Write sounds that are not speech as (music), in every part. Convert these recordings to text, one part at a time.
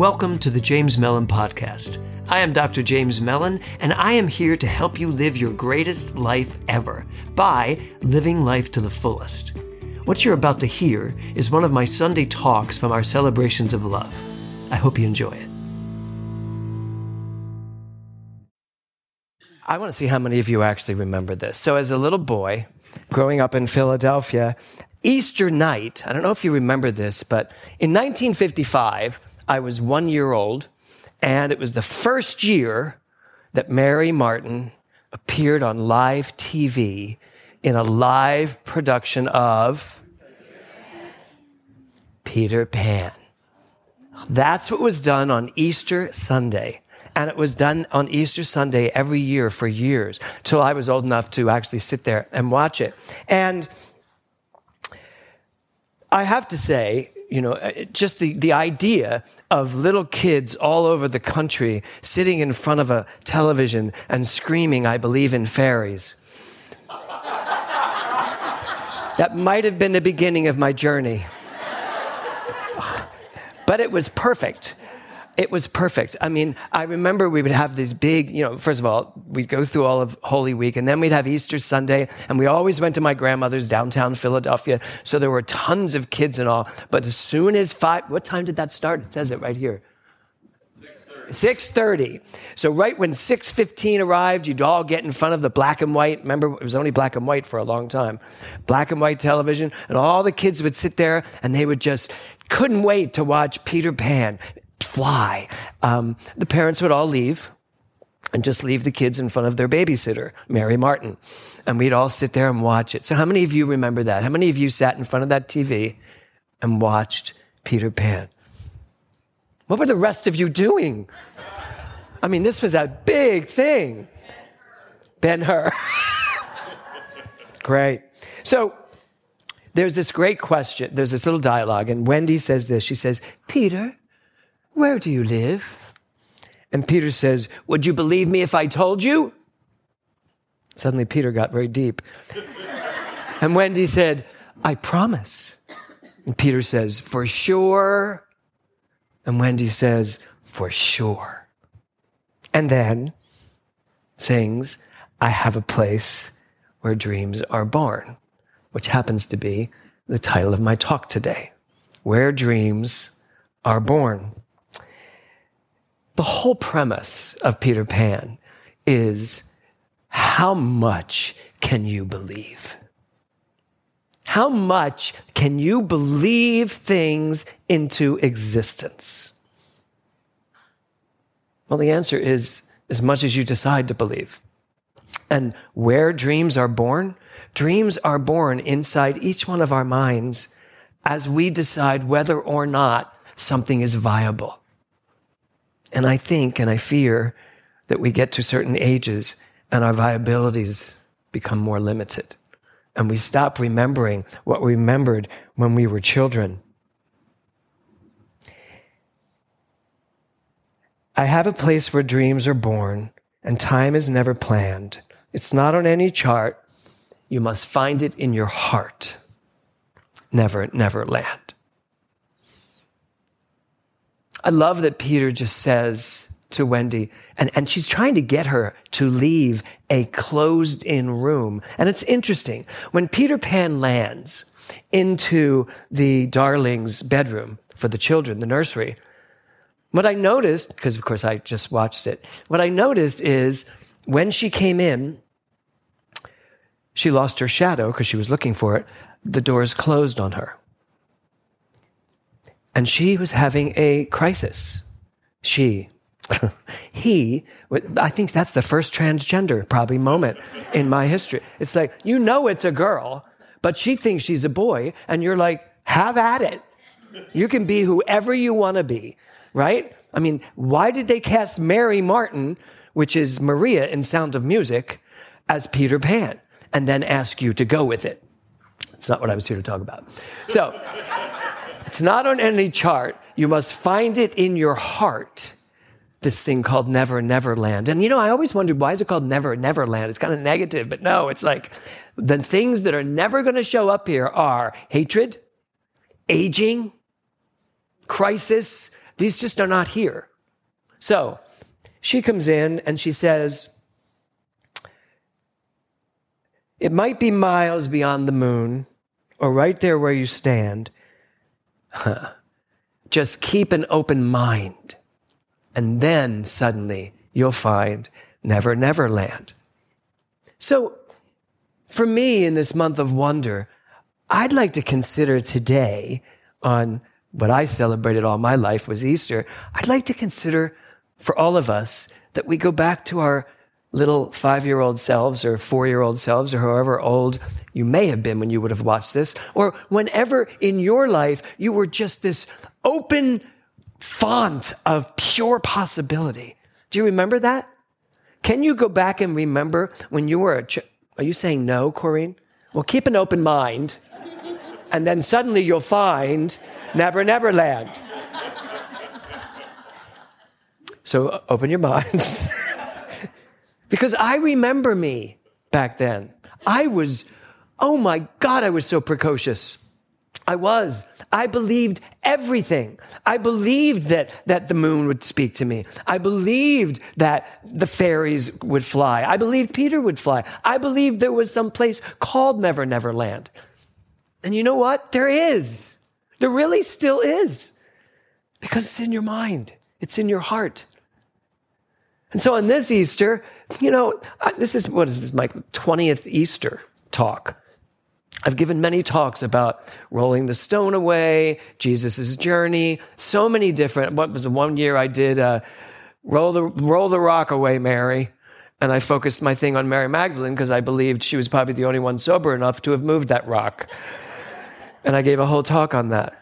Welcome to the James Mellon Podcast. I am Dr. James Mellon, and I am here to help you live your greatest life ever by living life to the fullest. What you're about to hear is one of my Sunday talks from our celebrations of love. I hope you enjoy it. I want to see how many of you actually remember this. So, as a little boy growing up in Philadelphia, Easter night, I don't know if you remember this, but in 1955, I was one year old, and it was the first year that Mary Martin appeared on live TV in a live production of Peter Pan. That's what was done on Easter Sunday. And it was done on Easter Sunday every year for years till I was old enough to actually sit there and watch it. And I have to say, you know, uh, just the, the idea of little kids all over the country sitting in front of a television and screaming, I believe in fairies. that might have been the beginning of my journey. but it was perfect it was perfect. I mean, I remember we would have these big, you know, first of all, we'd go through all of Holy Week and then we'd have Easter Sunday and we always went to my grandmother's downtown Philadelphia. So there were tons of kids and all. But as soon as five, what time did that start? It says it right here. 6.30 so right when 6.15 arrived you'd all get in front of the black and white remember it was only black and white for a long time black and white television and all the kids would sit there and they would just couldn't wait to watch peter pan fly. Um, the parents would all leave and just leave the kids in front of their babysitter, Mary Martin. And we'd all sit there and watch it. So, how many of you remember that? How many of you sat in front of that TV and watched Peter Pan? What were the rest of you doing? I mean, this was a big thing. Ben Hur. (laughs) great. So, there's this great question. There's this little dialogue, and Wendy says this. She says, Peter, where do you live? And Peter says, Would you believe me if I told you? Suddenly, Peter got very deep. (laughs) and Wendy said, I promise. And Peter says, For sure. And Wendy says, For sure. And then sings, I have a place where dreams are born, which happens to be the title of my talk today. Where dreams are born. The whole premise of Peter Pan is how much can you believe? How much can you believe things into existence? Well, the answer is as much as you decide to believe. And where dreams are born, dreams are born inside each one of our minds as we decide whether or not something is viable. And I think and I fear that we get to certain ages and our viabilities become more limited. And we stop remembering what we remembered when we were children. I have a place where dreams are born and time is never planned. It's not on any chart. You must find it in your heart. Never, never land. I love that Peter just says to Wendy, and, and she's trying to get her to leave a closed in room. And it's interesting. When Peter Pan lands into the darling's bedroom for the children, the nursery, what I noticed, because of course I just watched it, what I noticed is when she came in, she lost her shadow because she was looking for it. The doors closed on her and she was having a crisis. She, (laughs) he, I think that's the first transgender probably moment in my history. It's like, you know, it's a girl, but she thinks she's a boy, and you're like, have at it. You can be whoever you want to be, right? I mean, why did they cast Mary Martin, which is Maria in Sound of Music, as Peter Pan, and then ask you to go with it? It's not what I was here to talk about. So, it's not on any chart. You must find it in your heart. This thing called Never Never Land. And you know, I always wondered why is it called Never Never Land? It's kind of negative, but no, it's like the things that are never going to show up here are hatred, aging, crisis, These just are not here. So she comes in and she says, It might be miles beyond the moon or right there where you stand. (laughs) Just keep an open mind. And then suddenly you'll find Never Never Land. So, for me in this month of wonder, I'd like to consider today on what I celebrated all my life was Easter. I'd like to consider for all of us that we go back to our little five year old selves or four year old selves or however old you may have been when you would have watched this, or whenever in your life you were just this open font of pure possibility. Do you remember that? Can you go back and remember when you were a ch- Are you saying no, Corinne? Well, keep an open mind, and then suddenly you'll find Never Never Land. So uh, open your minds. (laughs) because I remember me back then. I was, oh my God, I was so precocious. I was. I believed everything. I believed that, that the moon would speak to me. I believed that the fairies would fly. I believed Peter would fly. I believed there was some place called Never Never Land. And you know what? There is. There really still is. Because it's in your mind. It's in your heart. And so on this Easter, you know, this is what is this, my 20th Easter talk. I've given many talks about rolling the stone away, Jesus' journey, so many different. What was the one year I did uh, roll the roll the rock away, Mary, and I focused my thing on Mary Magdalene because I believed she was probably the only one sober enough to have moved that rock, and I gave a whole talk on that.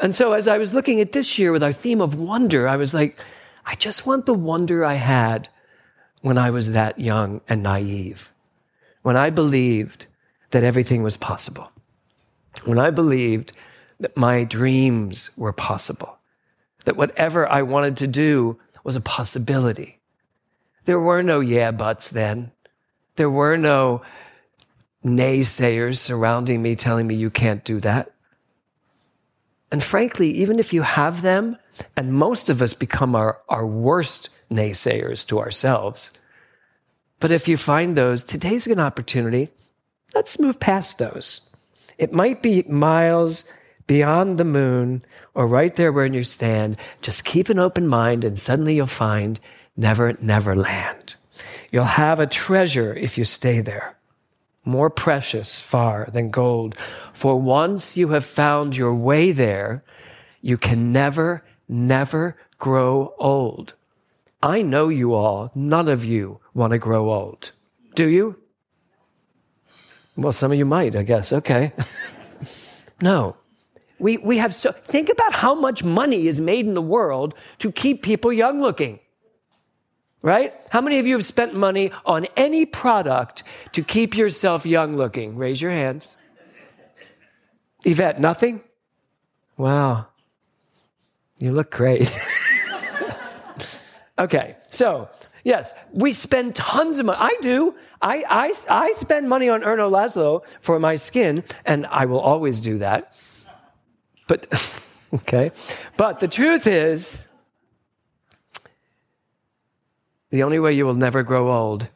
And so as I was looking at this year with our theme of wonder, I was like, I just want the wonder I had when I was that young and naive, when I believed that everything was possible, when I believed that my dreams were possible, that whatever I wanted to do was a possibility. There were no yeah buts then. There were no naysayers surrounding me telling me you can't do that. And frankly, even if you have them, and most of us become our, our worst naysayers to ourselves, but if you find those, today's an opportunity. Let's move past those. It might be miles beyond the moon or right there where you stand. Just keep an open mind and suddenly you'll find never, never land. You'll have a treasure if you stay there more precious far than gold. For once you have found your way there, you can never, never grow old. I know you all, none of you want to grow old. Do you? Well, some of you might, I guess. Okay. (laughs) no. We, we have so, think about how much money is made in the world to keep people young looking right? How many of you have spent money on any product to keep yourself young looking? Raise your hands. Yvette, nothing? Wow. You look great. (laughs) okay, so yes, we spend tons of money. I do. I, I, I spend money on Erno Laszlo for my skin, and I will always do that. But, (laughs) okay. But the truth is, the only way you will never grow old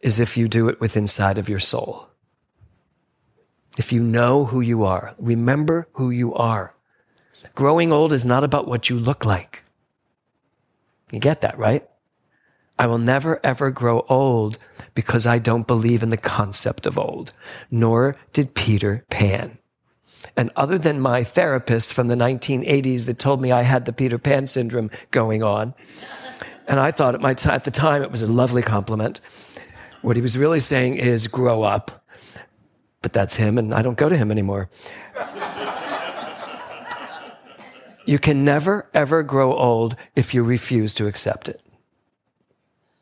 is if you do it with inside of your soul. If you know who you are, remember who you are. Growing old is not about what you look like. You get that, right? I will never ever grow old because I don't believe in the concept of old, nor did Peter Pan. And other than my therapist from the 1980s that told me I had the Peter Pan syndrome going on, and I thought at, t- at the time it was a lovely compliment. What he was really saying is grow up. But that's him, and I don't go to him anymore. you can never, ever grow old if you refuse to accept it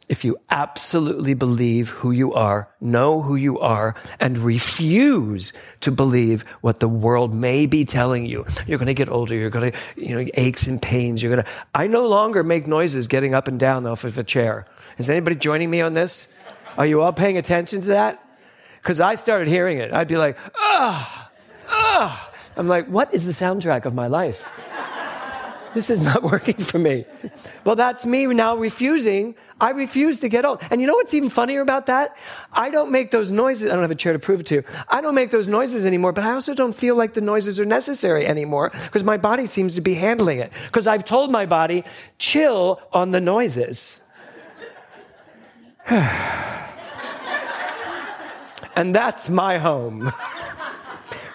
if you absolutely believe who you are, know who you are, and refuse to believe what the world may be telling you. You're going to get older. You're going to, you know, aches and pains. You're going to, I no longer make noises getting up and down off of a chair. Is anybody joining me on this? Are you all paying attention to that? Because I started hearing it. I'd be like, ah, ah. I'm like, what is the soundtrack of my life? This is not (laughs) working for me. Well, that's me now refusing. I refuse to get old. And you know what's even funnier about that? I don't make those noises. I don't have a chair to prove it to you. I don't make those noises anymore, but I also don't feel like the noises are necessary anymore because my body seems to be handling it. Because I've told my body, chill on the noises. (sighs) and that's my home (laughs)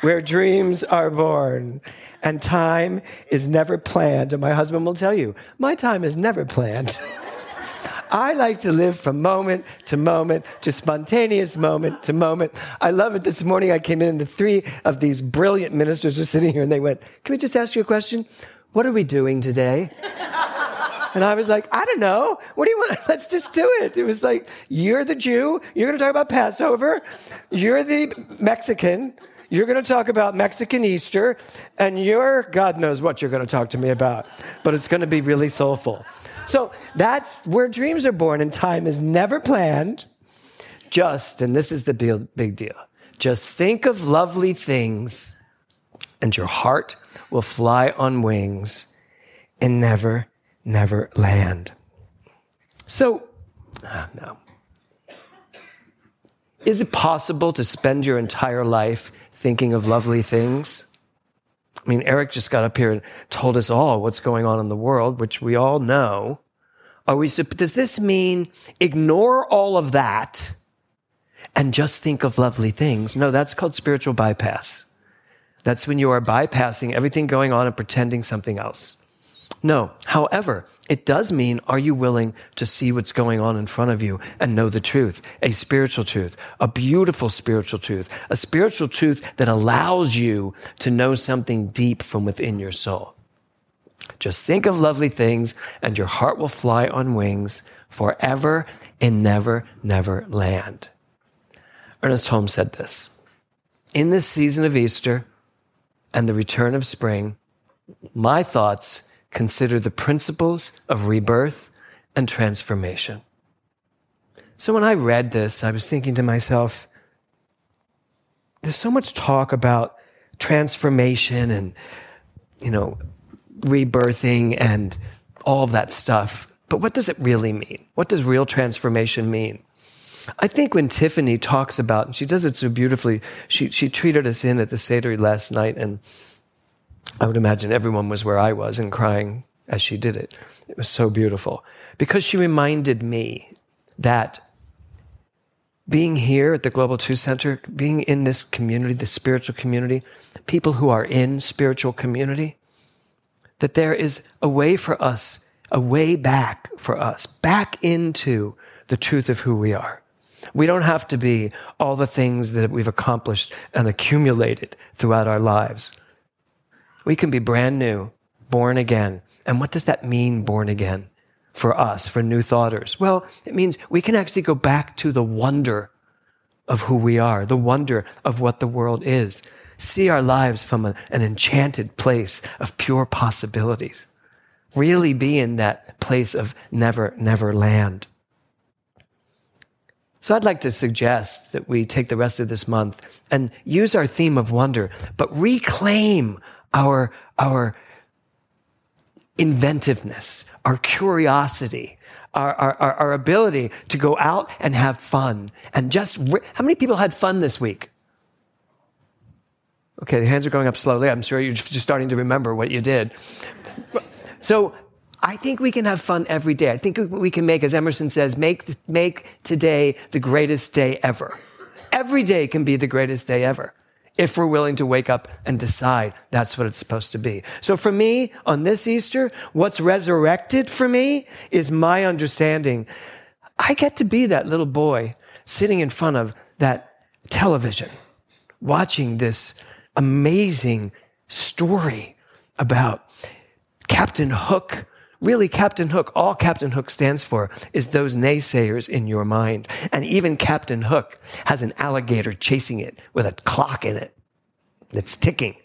where dreams are born and time is never planned. And my husband will tell you, my time is never planned. (laughs) I like to live from moment to moment to spontaneous moment to moment. I love it. This morning I came in and the three of these brilliant ministers are sitting here and they went, Can we just ask you a question? What are we doing today? (laughs) And I was like, I don't know. What do you want? (laughs) Let's just do it. It was like, you're the Jew. You're going to talk about Passover. You're the Mexican. You're going to talk about Mexican Easter, and you're, God knows what you're going to talk to me about, but it's going to be really soulful. So that's where dreams are born, and time is never planned. Just, and this is the big deal, just think of lovely things, and your heart will fly on wings and never, never land. So, oh no. Is it possible to spend your entire life thinking of lovely things. I mean, Eric just got up here and told us all what's going on in the world, which we all know. Are we, does this mean ignore all of that and just think of lovely things? No, that's called spiritual bypass. That's when you are bypassing everything going on and pretending something else. No. However, it does mean are you willing to see what's going on in front of you and know the truth? A spiritual truth, a beautiful spiritual truth, a spiritual truth that allows you to know something deep from within your soul. Just think of lovely things and your heart will fly on wings forever and never, never land. Ernest Holmes said this In this season of Easter and the return of spring, my thoughts consider the principles of rebirth and transformation. So when I read this, I was thinking to myself, there's so much talk about transformation and, you know, rebirthing and all that stuff. But what does it really mean? What does real transformation mean? I think when Tiffany talks about, and she does it so beautifully, she, she treated us in at the Seder last night, and I would imagine everyone was where I was and crying as she did it. It was so beautiful because she reminded me that being here at the Global Truth Center, being in this community, the spiritual community, people who are in spiritual community, that there is a way for us, a way back for us, back into the truth of who we are. We don't have to be all the things that we've accomplished and accumulated throughout our lives. We can be brand new, born again. And what does that mean, born again, for us, for new thoughters? Well, it means we can actually go back to the wonder of who we are, the wonder of what the world is. See our lives from a, an enchanted place of pure possibilities. Really be in that place of never, never land. So I'd like to suggest that we take the rest of this month and use our theme of wonder, but reclaim our, our inventiveness, our curiosity, our, our, our ability to go out and have fun. And just, how many people had fun this week? Okay, the hands are going up slowly. I'm sure you're just starting to remember what you did. So I think we can have fun every day. I think we can make, as Emerson says, make, make today the greatest day ever. Every day can be the greatest day ever if we're willing to wake up and decide that's what it's supposed to be. So for me, on this Easter, what's resurrected for me is my understanding. I get to be that little boy sitting in front of that television, watching this amazing story about Captain Hook Really, Captain Hook, all Captain Hook stands for is those naysayers in your mind. And even Captain Hook has an alligator chasing it with a clock in it that's ticking.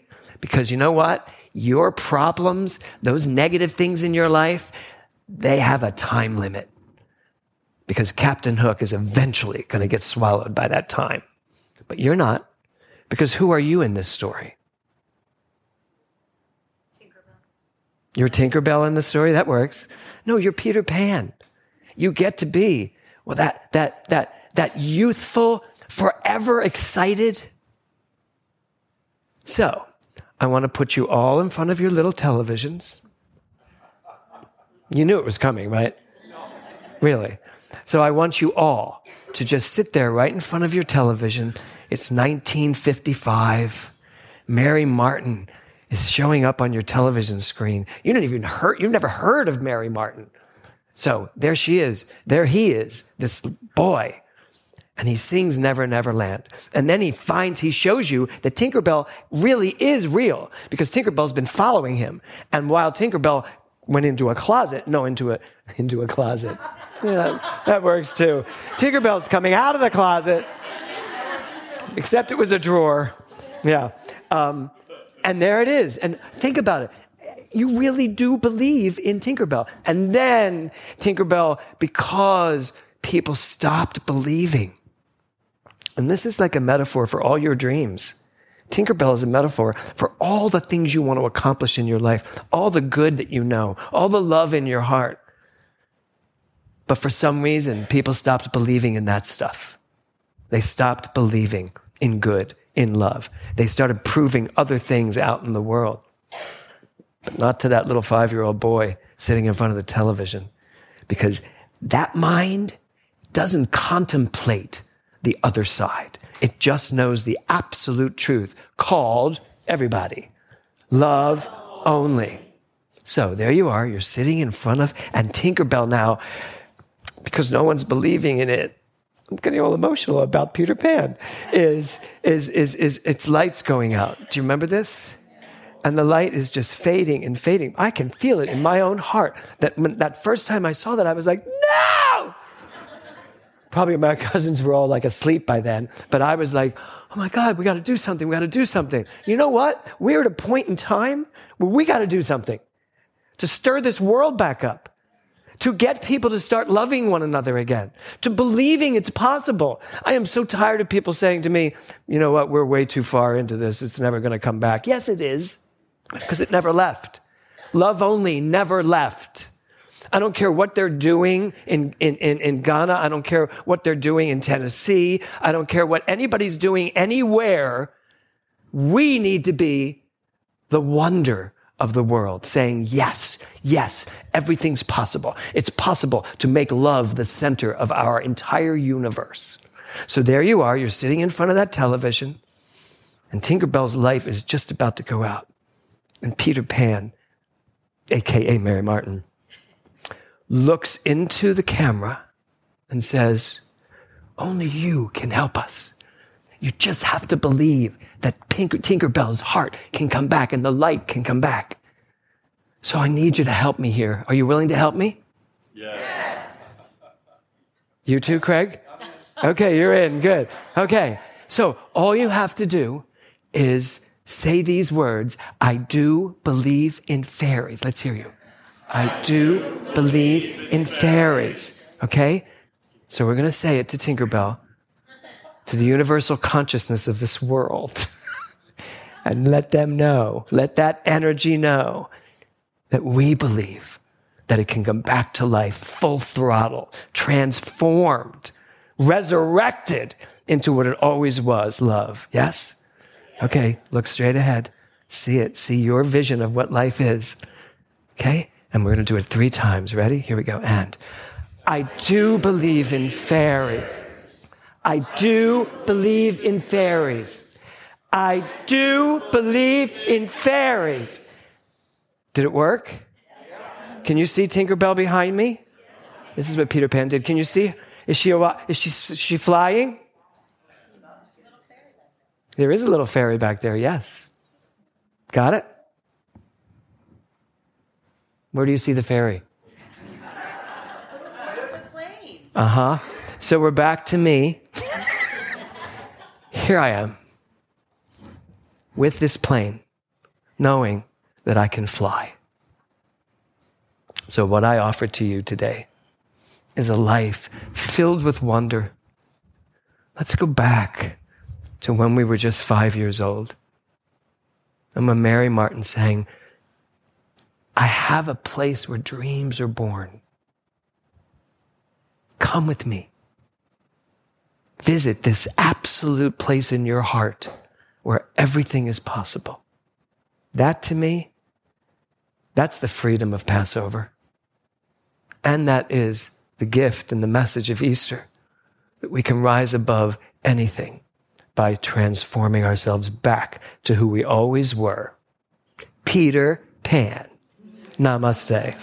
Because you know what? Your problems, those negative things in your life, they have a time limit. Because Captain Hook is eventually going to get swallowed by that time. But you're not. Because who are you in this story? You're Tinkerbell in the story? That works. No, you're Peter Pan. You get to be, well, that, that, that, that youthful, forever excited. So, I want to put you all in front of your little televisions. You knew it was coming, right? Really. So I want you all to just sit there right in front of your television. It's 1955. Mary Martin is showing up on your television screen. You don't even heard, you've never heard of Mary Martin. So there she is. There he is, this boy. And he sings Never Never Land. And then he finds, he shows you that Tinkerbell really is real because Tinkerbell's been following him. And while Tinkerbell went into a closet, no, into a, (laughs) into a closet. Yeah, that works too. Tinkerbell's coming out of the closet, except it was a drawer. Yeah. Um, and there it is. And think about it. You really do believe in Tinkerbell. And then Tinkerbell, because people stopped believing. And this is like a metaphor for all your dreams. Tinkerbell is a metaphor for all the things you want to accomplish in your life, all the good that you know, all the love in your heart. But for some reason, people stopped believing in that stuff. They stopped believing in good, in love. They started proving other things out in the world. But not to that little five year old boy sitting in front of the television. Because that mind doesn't contemplate the other side. It just knows the absolute truth called everybody. Love only. So there you are. You're sitting in front of, and Tinkerbell now, because no one's believing in it, I'm getting all emotional about Peter Pan, is, is, is, is its lights going out. Do you remember this? And the light is just fading and fading. I can feel it in my own heart that when, that first time I saw that, I was like, no! Probably my (laughs) cousins were all like asleep by then, but I was like, oh my God, we got to do something. We got to do something. You know what? We're at a point in time where we got to do something to stir this world back up, to get people to start loving one another again, to believing it's possible. I am so tired of people saying to me, you know what? We're way too far into this. It's never going to come back. Yes, it is, because it never left. Love only never left. I don't care what they're doing in, in, in, in, Ghana. I don't care what they're doing in Tennessee. I don't care what anybody's doing anywhere. We need to be the wonder of the world, saying, yes, yes, everything's possible. It's possible to make love the center of our entire universe. So there you are, you're sitting in front of that television, and Tinkerbell's life is just about to go out. And Peter Pan, aka Mary Martin, looks into the camera and says, Only you can help us. You just have to believe that Tinker, Tinkerbell's heart can come back and the light can come back. So I need you to help me here. Are you willing to help me? Yes. You too, Craig? Okay, you're in. Good. Okay. So all you have to do is say these words I do believe in fairies. Let's hear you. I do believe in fairies. Okay? So we're going to say it to Tinkerbell, to the universal consciousness of this world, (laughs) and let them know, let that energy know that we believe that it can come back to life full throttle, transformed, resurrected into what it always was love. Yes? Okay, look straight ahead. See it. See your vision of what life is. Okay? And we're going to do it three times. Ready? Here we go. And I do believe in fairies. I do believe in fairies. I do believe in fairies. Did it work? Can you see Tinkerbell behind me? This is what Peter Pan did. Can you see? Is she, a, is she, is she flying? There is a little fairy back there, yes. Got it? Where do you see the fairy? Uh huh. So we're back to me. Here I am with this plane, knowing that I can fly. So, what I offer to you today is a life filled with wonder. Let's go back to when we were just five years old. And when Mary Martin sang, I have a place where dreams are born. Come with me. Visit this absolute place in your heart where everything is possible. That to me, that's the freedom of Passover. And that is the gift and the message of Easter that we can rise above anything by transforming ourselves back to who we always were. Peter Pan. Namaste.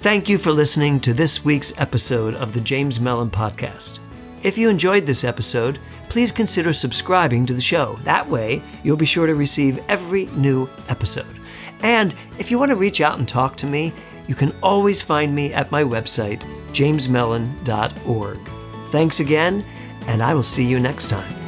Thank you for listening to this week's episode of the James Mellon Podcast. If you enjoyed this episode, please consider subscribing to the show. That way, you'll be sure to receive every new episode. And if you want to reach out and talk to me, you can always find me at my website, jamesmellon.org. Thanks again, and I will see you next time.